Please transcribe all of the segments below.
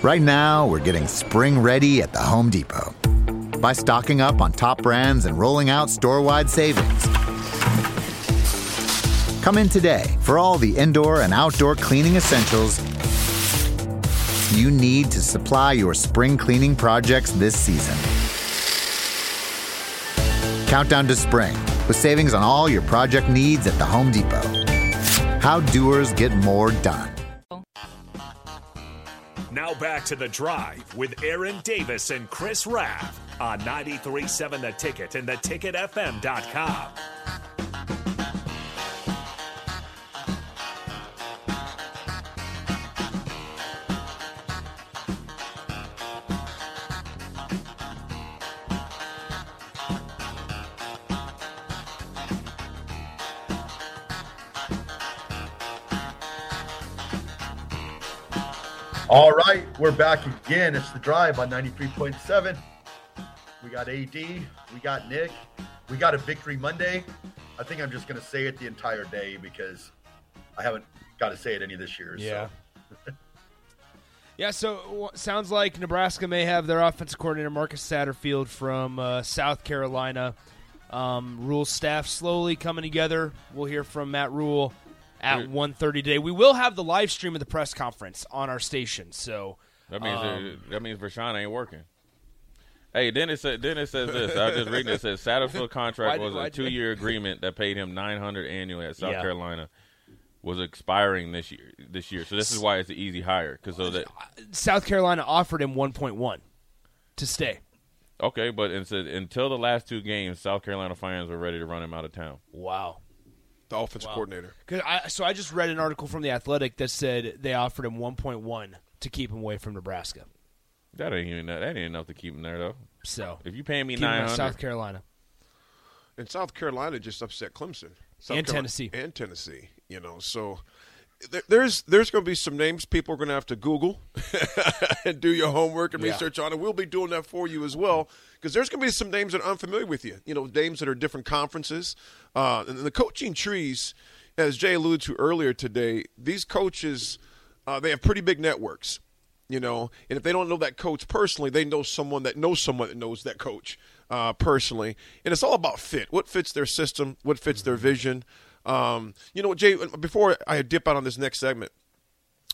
Right now, we're getting spring ready at the Home Depot by stocking up on top brands and rolling out store wide savings. Come in today for all the indoor and outdoor cleaning essentials you need to supply your spring cleaning projects this season. Countdown to spring with savings on all your project needs at the Home Depot. How doers get more done. Back to the drive with Aaron Davis and Chris Raff on 937 The Ticket and theticketfm.com. All right, we're back again. It's the drive on 93.7. We got AD, we got Nick, we got a victory Monday. I think I'm just going to say it the entire day because I haven't got to say it any this year. Yeah. So. Yeah, so w- sounds like Nebraska may have their offensive coordinator Marcus Satterfield from uh, South Carolina. Um, Rhule staff slowly coming together. We'll hear from Matt Rhule at 1.30 today. We will have the live stream of the press conference on our station. So That means um, that means Rashawn ain't working. Hey, then it said then it says this. I was just reading it. It says Satterfield contract Why- was a two year agreement that paid him nine hundred annually at South Yeah. Carolina. Was expiring this year. This year, so this is why it's an easy hire. Because so that South Carolina offered him 1.1 to stay. okay, but it said until the last two games, South Carolina fans were ready to run him out of town. Wow. The offensive coordinator. 'Cause I, so I just read an article from the Athletic that said they offered him 1.1 to keep him away from Nebraska. That ain't even that ain't enough to keep him there though. So If you pay me keep him nine South Carolina. And South Carolina just upset Clemson. South And Carolina- Tennessee. And Tennessee. You know, so there- there's there's going to be some names people are going to have to Google and do your homework and Yeah. research on, and we'll be doing that for you as well. Because there's going to be some names that are unfamiliar with you. You know, names that are different conferences. Uh, and the coaching trees, as Jay alluded to earlier today, these coaches uh, they have pretty big networks. You know, and if they don't know that coach personally, they know someone that knows someone that knows that coach uh, personally. And it's all about fit. What fits their system? What fits their vision? Um, you know, Jay. Before I dip out on this next segment,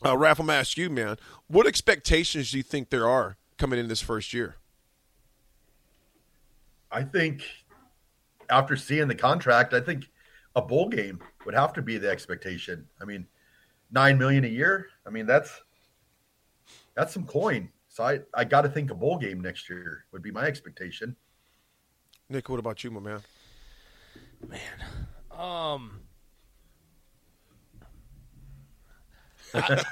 uh, Raph, I'm gonna ask you, man. What expectations do you think there are coming in this first year? I think after seeing the contract, I think a bowl game would have to be the expectation. I mean, nine million a year. I mean, that's that's some coin. So I, I got to think a bowl game next year would be my expectation. Nick, what about you, my man? man? Um, I-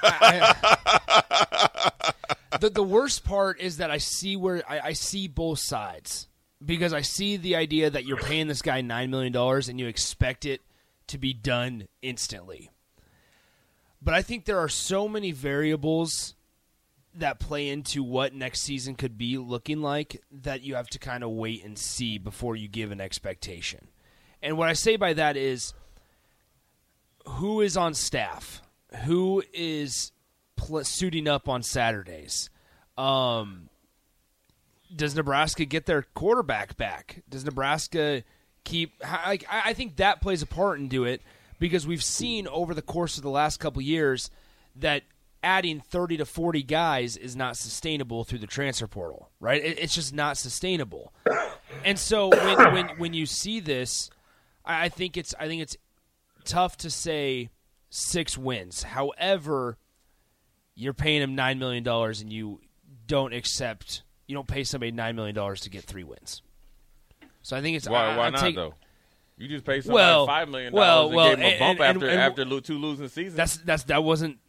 I- the the worst part is that I see where I, I see both sides because I see the idea that you're paying this guy nine million dollars and you expect it to be done instantly. But I think there are so many variables that play into what next season could be looking like that you have to kind of wait and see before you give an expectation. And what I say by that is who is on staff? Who is pl- suiting up on Saturdays? Um, does Nebraska get their quarterback back? Does Nebraska keep? I, I think that plays a part into it because we've seen over the course of the last couple years that adding 30 to 40 guys is not sustainable through the transfer portal, right? It, it's just not sustainable. And so when when when you see this, I think it's I think it's tough to say six wins. However, you're paying him nine million dollars, and you don't accept you don't pay somebody nine million dollars to get three wins. So I think it's Why I, why I not take, though? You just pay somebody Well, five million well, dollars and well, gave him a bump and- after and- after two losing seasons. That's that's that wasn't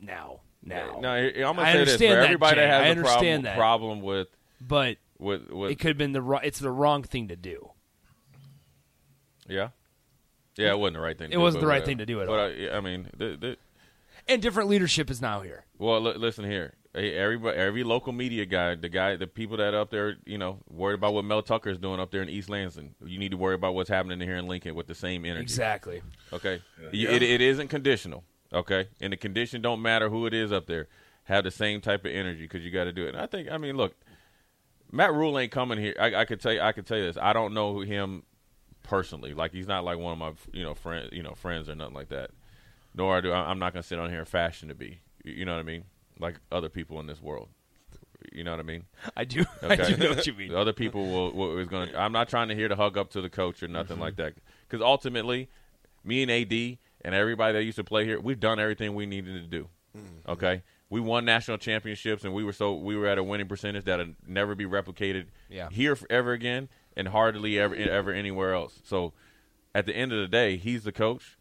now now. no, I'm gonna I say this understand for that, everybody Jay. that has I a understand problem, that. problem with but with with it could have been the it's the wrong thing to do. yeah. Yeah, it wasn't the right thing. To It do, wasn't but the right whatever. thing to do at but all. I, I mean, the, the, And different leadership is now here. well, li- listen here. Hey, everybody, every local media guy, the guy, the people that up there, you know, worried about what Mel Tucker is doing up there in East Lansing. You need to worry about what's happening here in Lincoln with the same energy. Exactly. Okay, You- It, it isn't conditional. Okay, and the condition don't matter who it is up there. have the same type of energy because you got to do it. And I think, I mean, look, Matt Rhule ain't coming here. I, I could tell you, I could tell you this. I don't know him personally. Like he's not like one of my you know friends, you know friends or nothing like that. Nor do I, I'm not gonna sit on here and fashion to be. You know what I mean? Like other people in this world. You know what I mean? I do. I do know what you mean. Other people will, will is going. to I'm not trying to hear to hug up to the coach or nothing mm-hmm. like that. Because ultimately, me and AD and everybody that used to play here, we've done everything we needed to do. Mm-hmm. Okay, we won national championships, and we were so we were at a winning percentage that'll never be replicated Yeah. here ever again, and hardly ever ever anywhere else. So, at the end of the day, he's the coach.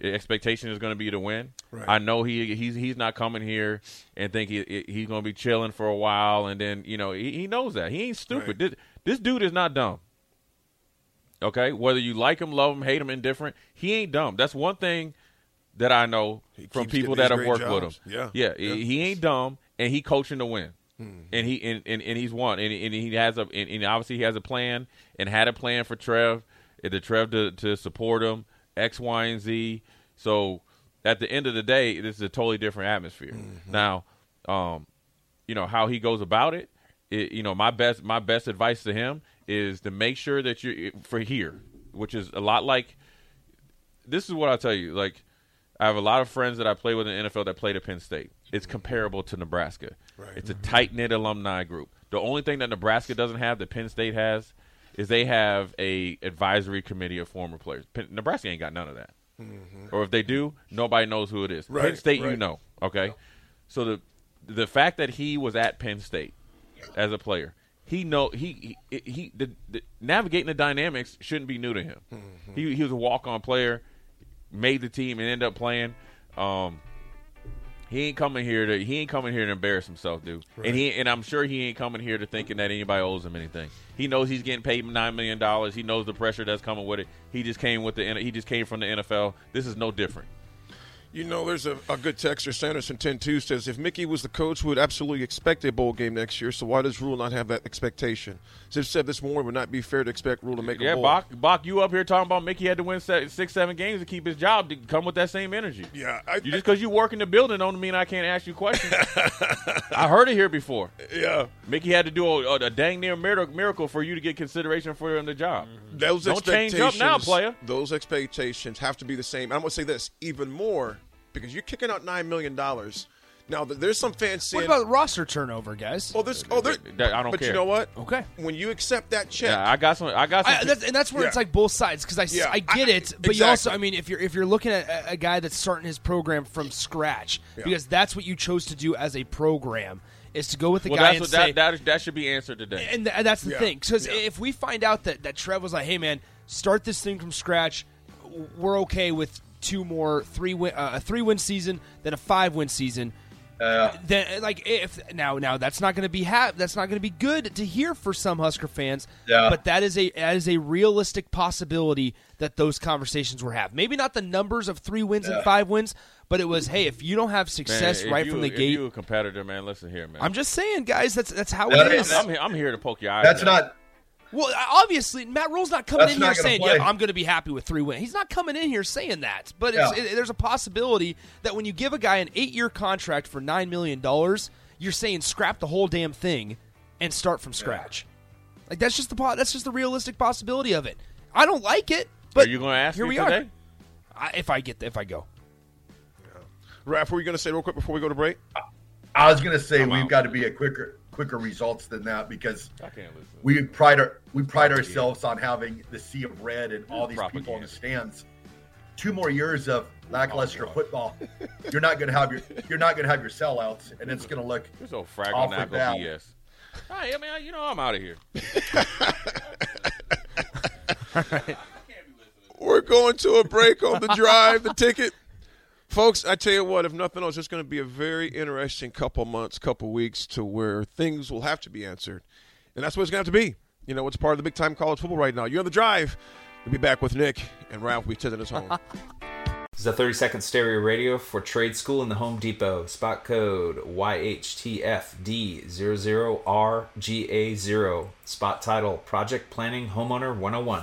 The Expectation is going to be to win. Right. I know he he's he's not coming here and think he he's going to be chilling for a while, and then you know he, he knows that he ain't stupid. This, this dude is not dumb. Okay, whether you like him, love him, hate him, indifferent, he ain't dumb. That's one thing that I know from people that have worked jobs. with him. Yeah. yeah, Yeah. he ain't dumb, and he coaching to win, Hmm. and he and, and, and he's won, and, and he has a and, and obviously he has a plan and had a plan for Trev, and the Trev to to support him X, Y, and Z. So at the end of the day, this is a totally different atmosphere. Mm-hmm. Now, um, you know how he goes about it, it you know my best my best advice to him is to make sure that you for here which is a lot like this is what i'll tell you like i have a lot of friends that i play with in the nfl that played at penn state it's comparable to nebraska Right. it's a tight-knit alumni group the only thing that nebraska doesn't have that penn state has is they have a advisory committee of former players penn, nebraska ain't got none of that or if they do, nobody knows who it is. Penn Right, State, you know, okay. So the the fact that he was at Penn State as a player, he know he he, he the, the navigating the dynamics shouldn't be new to him. Mm-hmm. He he was a walk on player, made the team and ended up playing. Um, he ain't coming here to he ain't coming here to embarrass himself, dude. And he and I'm sure he ain't coming here to thinking that anybody owes him anything. He knows he's getting paid nine million dollars. He knows the pressure that's coming with it. He just came with the he just came from the NFL. This is no different. You know, there's a, a good texter, Sanderson 102 says, if Mickey was the coach, we would absolutely expect a bowl game next year, so why does Rhule not have that expectation? Ziv said this morning it would not be fair to expect Rhule to make Yeah, a bowl. Yeah, Bach, Bach, you up here talking about Mickey had to win six, seven games to keep his job. To come with that same energy. Yeah, I- you just because you work in the building don't mean I can't ask you questions. I heard it here before. Yeah. Mickey had to do a, a, dang near miracle, for you to get consideration for him the job. Mm-hmm. Those Don't change up now, player. Those expectations have to be the same. I'm going to say this even more because you're kicking out $9 million. Now, there's some fancy. What about roster turnover, guys? oh, there's, oh, there, That- I don't care. but care. you know what? Okay. When you accept that check, Yeah, I got some. I got some. I, that's, and that's where it's like both sides because I, s- Yeah, I get I- it, but you also. I mean if you're if you're looking at a, a guy that's starting his program from scratch because that's what you chose to do as a program is to go with the well, guy that's and what say that, that that should be answered today. and, th- and that's the Yeah, thing because yeah. if we find out that that Trev was like hey man start this thing from scratch we're okay with two more three win uh, a three win season then a five win season then like if now now that's not going to be ha- that's not going to be good to hear for some Husker fans. Yeah. But that is a that is a realistic possibility that those conversations were have. Maybe not the numbers of three wins and five wins, but it was hey if you don't have success if right you- from the if gate. you a competitor, man. Listen here, man. I'm just saying, guys. That's that's how That it is- is. I'm, I'm here to poke your eye. That's out. not. Well, obviously, Matt Rhule's not coming That's in not here saying, play. "Yeah, I'm going to be happy with three wins." He's not coming in here saying that. But it's, Yeah. it, there's a possibility that when you give a guy an eight-year contract for nine million dollars, you're saying scrap the whole damn thing and start from scratch. Like that's just the po- that's just the realistic possibility of it. I don't like it, but Are you going to ask here me we today? are. I, if I get if I go, Raph, what were you going to say real quick before we go to break? I was going to say I'm we've out. got to be a quicker quicker results than that because I can't listen. we pride our we pride ourselves on having the sea of red and all these people in the stands. Two more years of lackluster Oh, football, you're not going to have your you're not going to have your sellouts, and it's going to look You're so fragile Awfully knuckle. BS. Hey, I mean, you know, I'm out of here. We're going to a break on the drive, the ticket. Folks, I tell you what, if nothing else, it's going to be a very interesting couple months, couple weeks to where things will have to be answered. And that's what it's going to have to be. You know, it's part of the big time college football right now. You're on the drive. We'll be back with Nick, and Ralph will be us home. This is a 30 second stereo radio for Trade School in the Home Depot. Spot code YHTFD00RGA0. Spot title Project Planning Homeowner 101.